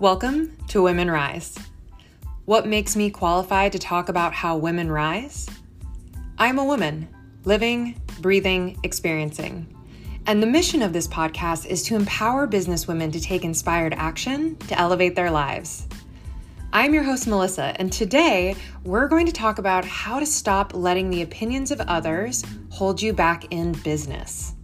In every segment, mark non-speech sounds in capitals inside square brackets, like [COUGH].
Welcome to Women Rise. What makes me qualified to talk about how women rise? I'm a woman, living, breathing, experiencing. And the mission of this podcast is to empower businesswomen to take inspired action to elevate their lives. I'm your host, Melissa, and today we're going to talk about how to stop letting the opinions of others hold you back in business.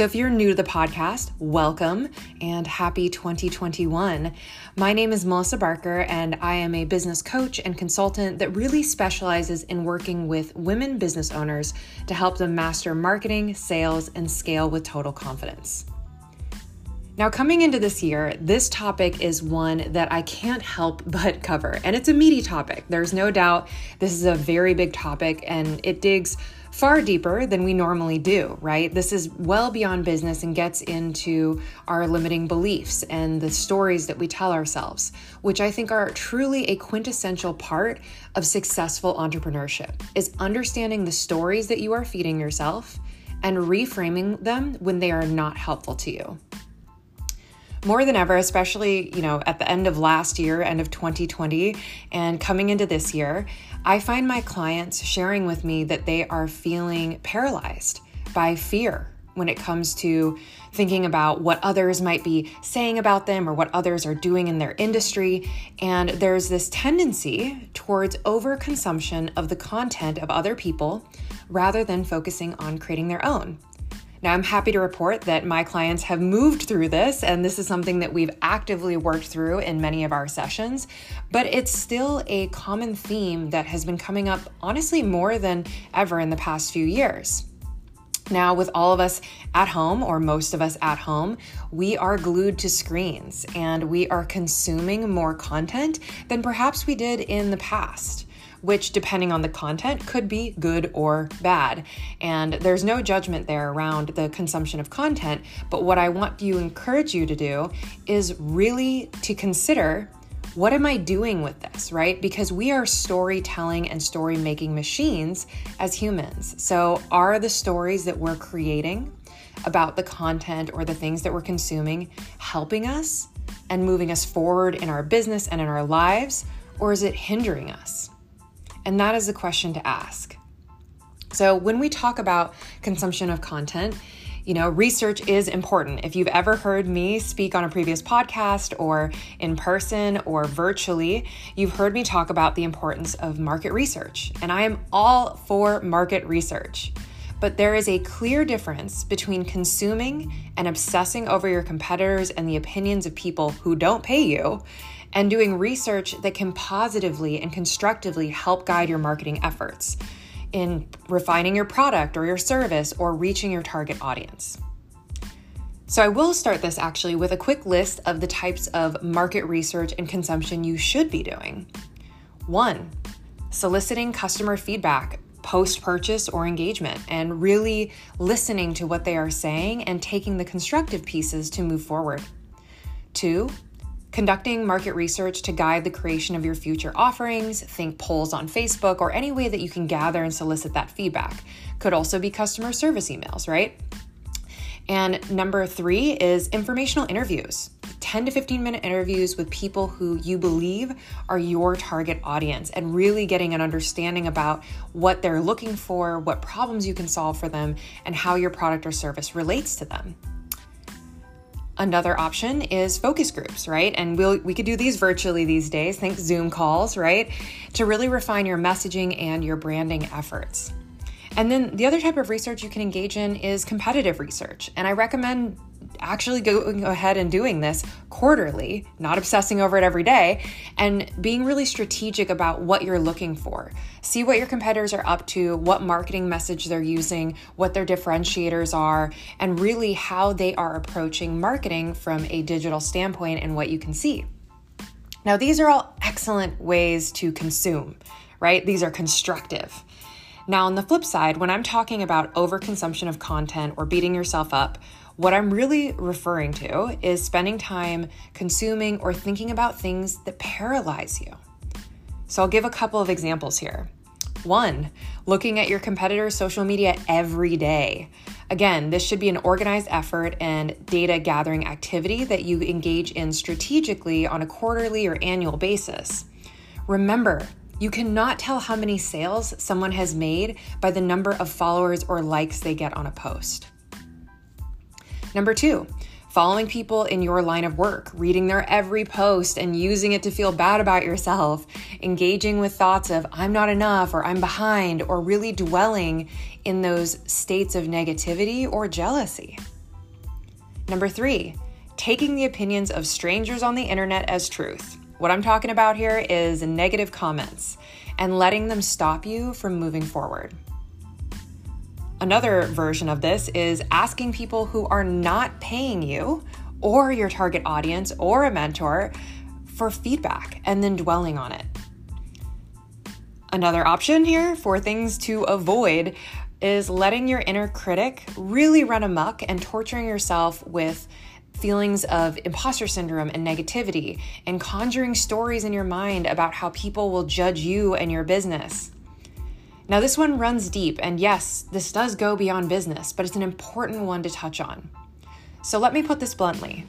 So, if you're new to the podcast, welcome and happy 2021. My name is Melissa Barker, and I am a business coach and consultant that really specializes in working with women business owners to help them master marketing, sales, and scale with total confidence. Now, coming into this year, this topic is one that I can't help [LAUGHS] but cover, and it's a meaty topic. There's no doubt this is a very big topic, and it digs far deeper than we normally do, right? This is well beyond business and gets into our limiting beliefs and the stories that we tell ourselves, which I think are truly a quintessential part of successful entrepreneurship is understanding the stories that you are feeding yourself and reframing them when they are not helpful to you more than ever, especially, you know, at the end of last year, end of 2020, and coming into this year, I find my clients sharing with me that they are feeling paralyzed by fear when it comes to thinking about what others might be saying about them or what others are doing in their industry. And there's this tendency towards overconsumption of the content of other people rather than focusing on creating their own. Now, I'm happy to report that my clients have moved through this, and this is something that we've actively worked through in many of our sessions, but it's still a common theme that has been coming up, honestly, more than ever in the past few years. Now, with all of us at home, or most of us at home, we are glued to screens and we are consuming more content than perhaps we did in the past which, depending on the content, could be good or bad. And there's no judgment there around the consumption of content. But what I want to encourage you to do is really to consider what am I doing with this, right? Because we are storytelling and story making machines as humans. So, are the stories that we're creating about the content or the things that we're consuming helping us and moving us forward in our business and in our lives, or is it hindering us? And that is the question to ask. So, when we talk about consumption of content, you know, research is important. If you've ever heard me speak on a previous podcast or in person or virtually, you've heard me talk about the importance of market research. And I am all for market research. But there is a clear difference between consuming and obsessing over your competitors and the opinions of people who don't pay you and doing research that can positively and constructively help guide your marketing efforts in refining your product or your service or reaching your target audience. So, I will start this actually with a quick list of the types of market research and consumption you should be doing. One, soliciting customer feedback post purchase or engagement and really listening to what they are saying and taking the constructive pieces to move forward. Two, Conducting market research to guide the creation of your future offerings, think polls on Facebook, or any way that you can gather and solicit that feedback. Could also be customer service emails, right? And number three is informational interviews 10 to 15 minute interviews with people who you believe are your target audience and really getting an understanding about what they're looking for, what problems you can solve for them, and how your product or service relates to them. Another option is focus groups, right? And we'll, we could do these virtually these days. Think Zoom calls, right? To really refine your messaging and your branding efforts. And then the other type of research you can engage in is competitive research. And I recommend actually going ahead and doing this quarterly, not obsessing over it every day, and being really strategic about what you're looking for. See what your competitors are up to, what marketing message they're using, what their differentiators are, and really how they are approaching marketing from a digital standpoint and what you can see. Now, these are all excellent ways to consume, right? These are constructive. Now, on the flip side, when I'm talking about overconsumption of content or beating yourself up, what I'm really referring to is spending time consuming or thinking about things that paralyze you. So I'll give a couple of examples here. One, looking at your competitors' social media every day. Again, this should be an organized effort and data gathering activity that you engage in strategically on a quarterly or annual basis. Remember, you cannot tell how many sales someone has made by the number of followers or likes they get on a post. Number two, following people in your line of work, reading their every post and using it to feel bad about yourself, engaging with thoughts of I'm not enough or I'm behind, or really dwelling in those states of negativity or jealousy. Number three, taking the opinions of strangers on the internet as truth. What I'm talking about here is negative comments and letting them stop you from moving forward. Another version of this is asking people who are not paying you or your target audience or a mentor for feedback and then dwelling on it. Another option here for things to avoid is letting your inner critic really run amok and torturing yourself with feelings of imposter syndrome and negativity and conjuring stories in your mind about how people will judge you and your business. Now, this one runs deep, and yes, this does go beyond business, but it's an important one to touch on. So let me put this bluntly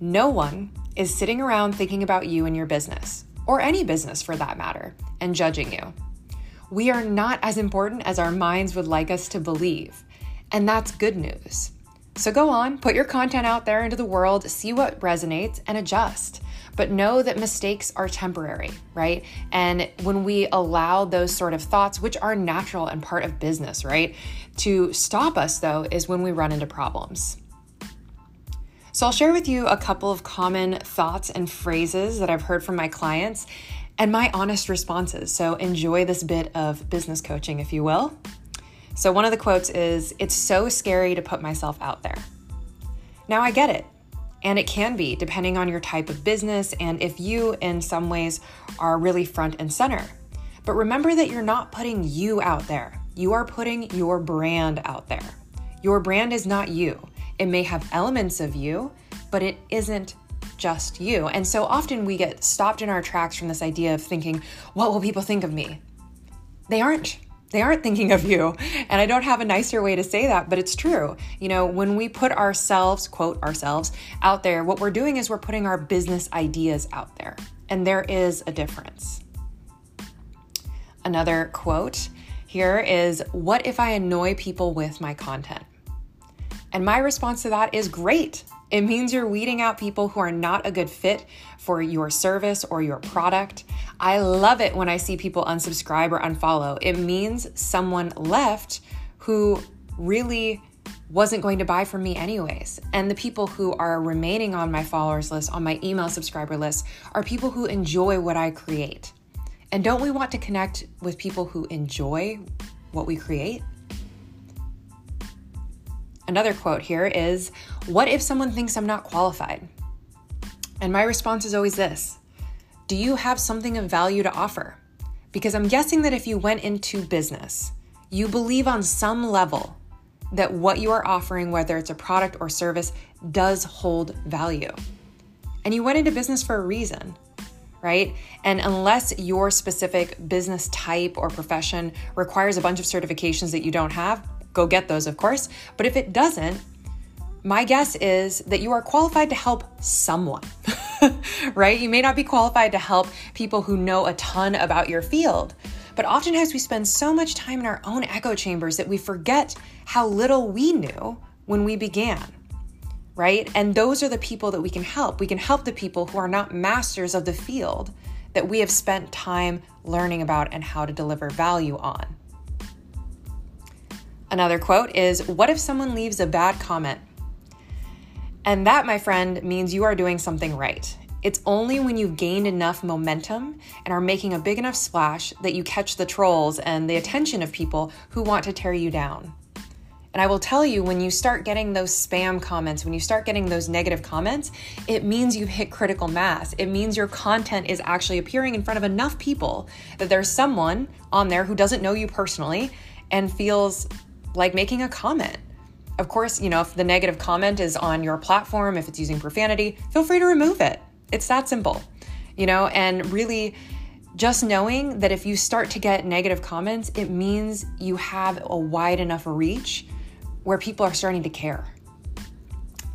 no one is sitting around thinking about you and your business, or any business for that matter, and judging you. We are not as important as our minds would like us to believe, and that's good news. So go on, put your content out there into the world, see what resonates, and adjust but know that mistakes are temporary, right? And when we allow those sort of thoughts, which are natural and part of business, right, to stop us though, is when we run into problems. So I'll share with you a couple of common thoughts and phrases that I've heard from my clients and my honest responses. So enjoy this bit of business coaching, if you will. So, one of the quotes is It's so scary to put myself out there. Now, I get it. And it can be, depending on your type of business and if you, in some ways, are really front and center. But remember that you're not putting you out there, you are putting your brand out there. Your brand is not you. It may have elements of you, but it isn't just you. And so often we get stopped in our tracks from this idea of thinking, what will people think of me? They aren't they aren't thinking of you. And I don't have a nicer way to say that, but it's true. You know, when we put ourselves, quote, ourselves out there, what we're doing is we're putting our business ideas out there. And there is a difference. Another quote here is What if I annoy people with my content? And my response to that is great. It means you're weeding out people who are not a good fit for your service or your product. I love it when I see people unsubscribe or unfollow. It means someone left who really wasn't going to buy from me anyways. And the people who are remaining on my followers list, on my email subscriber list, are people who enjoy what I create. And don't we want to connect with people who enjoy what we create? Another quote here is What if someone thinks I'm not qualified? And my response is always this Do you have something of value to offer? Because I'm guessing that if you went into business, you believe on some level that what you are offering, whether it's a product or service, does hold value. And you went into business for a reason, right? And unless your specific business type or profession requires a bunch of certifications that you don't have, go get those, of course. But if it doesn't, my guess is that you are qualified to help someone, [LAUGHS] right? You may not be qualified to help people who know a ton about your field, but oftentimes we spend so much time in our own echo chambers that we forget how little we knew when we began, right? And those are the people that we can help. We can help the people who are not masters of the field that we have spent time learning about and how to deliver value on. Another quote is What if someone leaves a bad comment? And that, my friend, means you are doing something right. It's only when you've gained enough momentum and are making a big enough splash that you catch the trolls and the attention of people who want to tear you down. And I will tell you, when you start getting those spam comments, when you start getting those negative comments, it means you've hit critical mass. It means your content is actually appearing in front of enough people that there's someone on there who doesn't know you personally and feels like making a comment. Of course, you know, if the negative comment is on your platform, if it's using profanity, feel free to remove it. It's that simple, you know, and really just knowing that if you start to get negative comments, it means you have a wide enough reach where people are starting to care.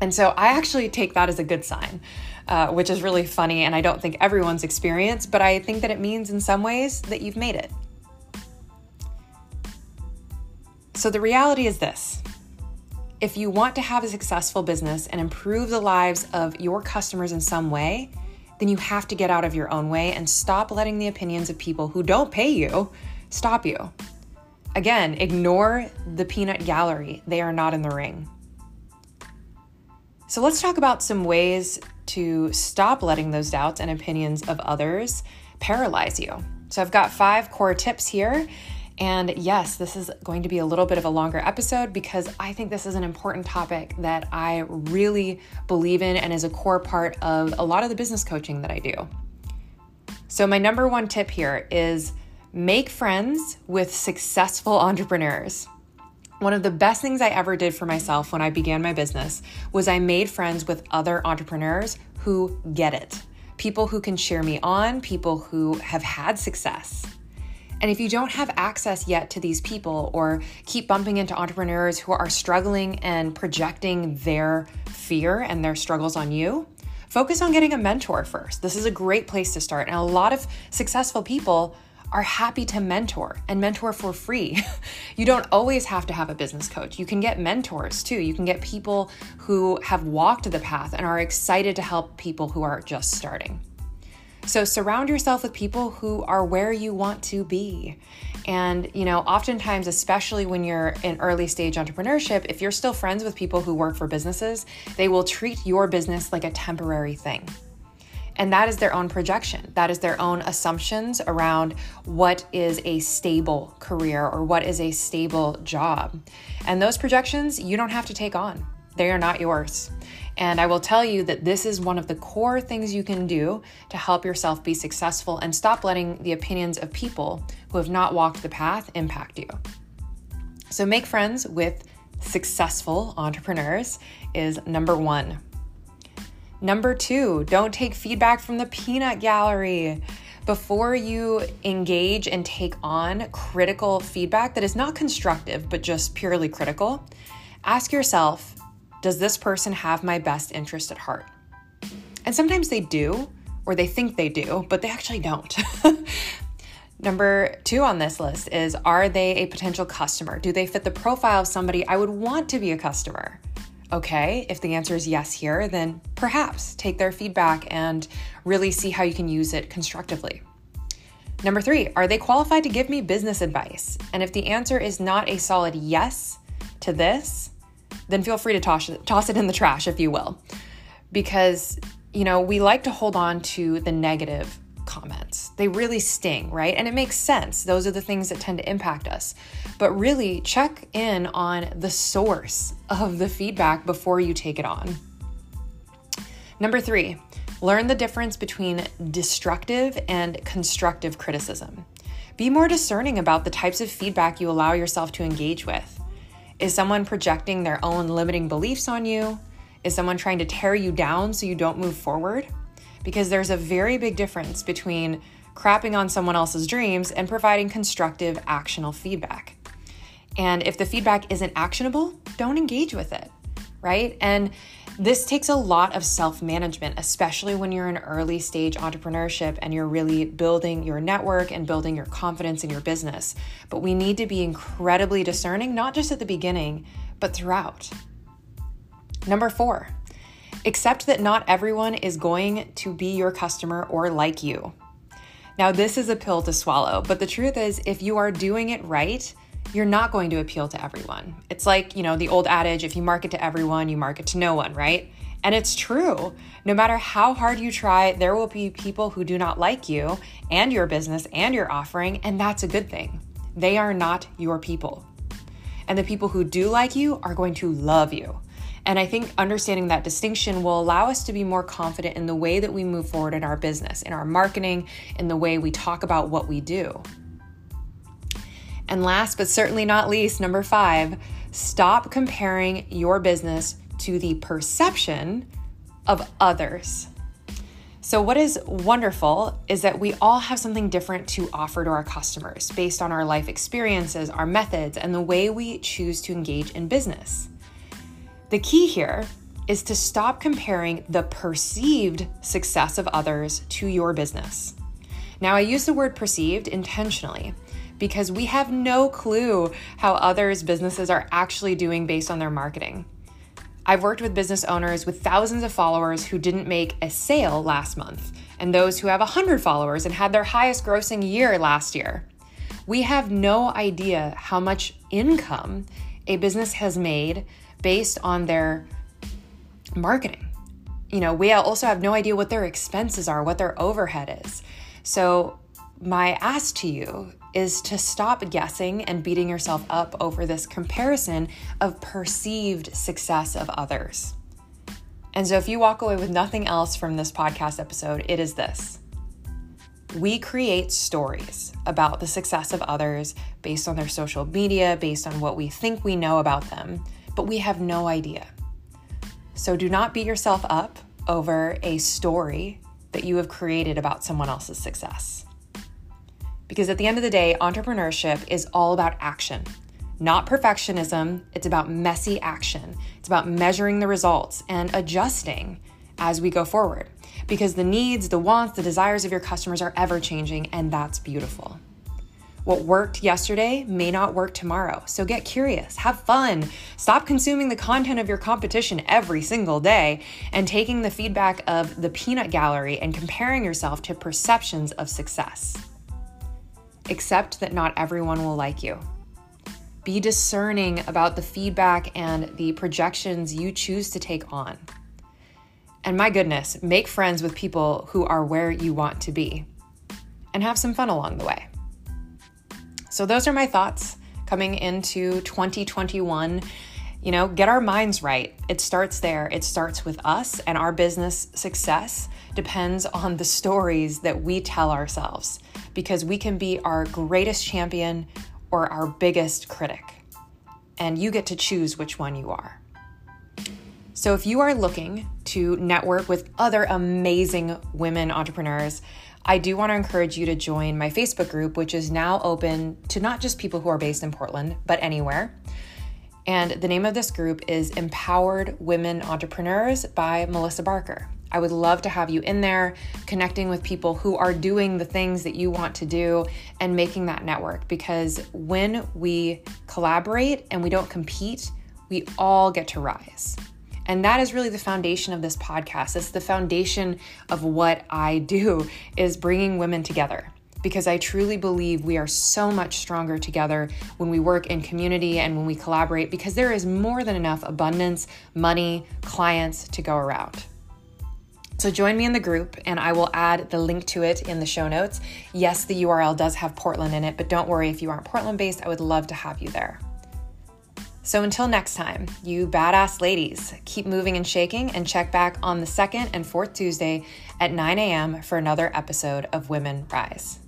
And so I actually take that as a good sign, uh, which is really funny. And I don't think everyone's experienced, but I think that it means in some ways that you've made it. So the reality is this if you want to have a successful business and improve the lives of your customers in some way, then you have to get out of your own way and stop letting the opinions of people who don't pay you stop you. Again, ignore the peanut gallery. They are not in the ring. So let's talk about some ways to stop letting those doubts and opinions of others paralyze you. So I've got five core tips here and yes, this is going to be a little bit of a longer episode because I think this is an important topic that I really believe in and is a core part of a lot of the business coaching that I do. So, my number one tip here is make friends with successful entrepreneurs. One of the best things I ever did for myself when I began my business was I made friends with other entrepreneurs who get it. People who can cheer me on, people who have had success. And if you don't have access yet to these people or keep bumping into entrepreneurs who are struggling and projecting their fear and their struggles on you, focus on getting a mentor first. This is a great place to start. And a lot of successful people are happy to mentor and mentor for free. [LAUGHS] you don't always have to have a business coach. You can get mentors too. You can get people who have walked the path and are excited to help people who are just starting. So surround yourself with people who are where you want to be. And, you know, oftentimes, especially when you're in early stage entrepreneurship, if you're still friends with people who work for businesses, they will treat your business like a temporary thing. And that is their own projection. That is their own assumptions around what is a stable career or what is a stable job. And those projections you don't have to take on, they are not yours. And I will tell you that this is one of the core things you can do to help yourself be successful and stop letting the opinions of people who have not walked the path impact you. So, make friends with successful entrepreneurs is number one. Number two, don't take feedback from the peanut gallery. Before you engage and take on critical feedback that is not constructive, but just purely critical, ask yourself does this person have my best interest at heart? And sometimes they do, or they think they do, but they actually don't. [LAUGHS] Number two on this list is Are they a potential customer? Do they fit the profile of somebody I would want to be a customer? Okay, if the answer is yes here, then perhaps take their feedback and really see how you can use it constructively. Number three, are they qualified to give me business advice? And if the answer is not a solid yes to this, then feel free to toss it, toss it in the trash, if you will. Because, you know, we like to hold on to the negative comments. They really sting, right? And it makes sense. Those are the things that tend to impact us. But really, check in on the source of the feedback before you take it on. Number three, learn the difference between destructive and constructive criticism. Be more discerning about the types of feedback you allow yourself to engage with. Is someone projecting their own limiting beliefs on you? Is someone trying to tear you down so you don't move forward? Because there's a very big difference between crapping on someone else's dreams and providing constructive, actionable feedback. And if the feedback isn't actionable, don't engage with it, right? And this takes a lot of self management, especially when you're in early stage entrepreneurship and you're really building your network and building your confidence in your business. But we need to be incredibly discerning, not just at the beginning, but throughout. Number four, accept that not everyone is going to be your customer or like you. Now, this is a pill to swallow, but the truth is, if you are doing it right, you're not going to appeal to everyone. It's like, you know, the old adage if you market to everyone, you market to no one, right? And it's true. No matter how hard you try, there will be people who do not like you and your business and your offering, and that's a good thing. They are not your people. And the people who do like you are going to love you. And I think understanding that distinction will allow us to be more confident in the way that we move forward in our business, in our marketing, in the way we talk about what we do. And last but certainly not least, number five, stop comparing your business to the perception of others. So, what is wonderful is that we all have something different to offer to our customers based on our life experiences, our methods, and the way we choose to engage in business. The key here is to stop comparing the perceived success of others to your business. Now, I use the word perceived intentionally because we have no clue how others' businesses are actually doing based on their marketing. I've worked with business owners with thousands of followers who didn't make a sale last month, and those who have 100 followers and had their highest grossing year last year. We have no idea how much income a business has made based on their marketing. You know, we also have no idea what their expenses are, what their overhead is. So, my ask to you is to stop guessing and beating yourself up over this comparison of perceived success of others. And so, if you walk away with nothing else from this podcast episode, it is this. We create stories about the success of others based on their social media, based on what we think we know about them, but we have no idea. So, do not beat yourself up over a story that you have created about someone else's success. Because at the end of the day, entrepreneurship is all about action, not perfectionism. It's about messy action. It's about measuring the results and adjusting as we go forward. Because the needs, the wants, the desires of your customers are ever changing, and that's beautiful. What worked yesterday may not work tomorrow. So get curious, have fun, stop consuming the content of your competition every single day, and taking the feedback of the peanut gallery and comparing yourself to perceptions of success. Accept that not everyone will like you. Be discerning about the feedback and the projections you choose to take on. And my goodness, make friends with people who are where you want to be and have some fun along the way. So, those are my thoughts coming into 2021. You know, get our minds right. It starts there. It starts with us, and our business success depends on the stories that we tell ourselves because we can be our greatest champion or our biggest critic. And you get to choose which one you are. So, if you are looking to network with other amazing women entrepreneurs, I do want to encourage you to join my Facebook group, which is now open to not just people who are based in Portland, but anywhere. And the name of this group is Empowered Women Entrepreneurs by Melissa Barker. I would love to have you in there connecting with people who are doing the things that you want to do and making that network because when we collaborate and we don't compete, we all get to rise. And that is really the foundation of this podcast. It's the foundation of what I do is bringing women together because I truly believe we are so much stronger together when we work in community and when we collaborate because there is more than enough abundance, money, clients to go around. So join me in the group and I will add the link to it in the show notes. Yes, the URL does have Portland in it, but don't worry if you aren't Portland based, I would love to have you there. So until next time, you badass ladies, keep moving and shaking and check back on the second and fourth Tuesday at 9 a.m. for another episode of Women Rise.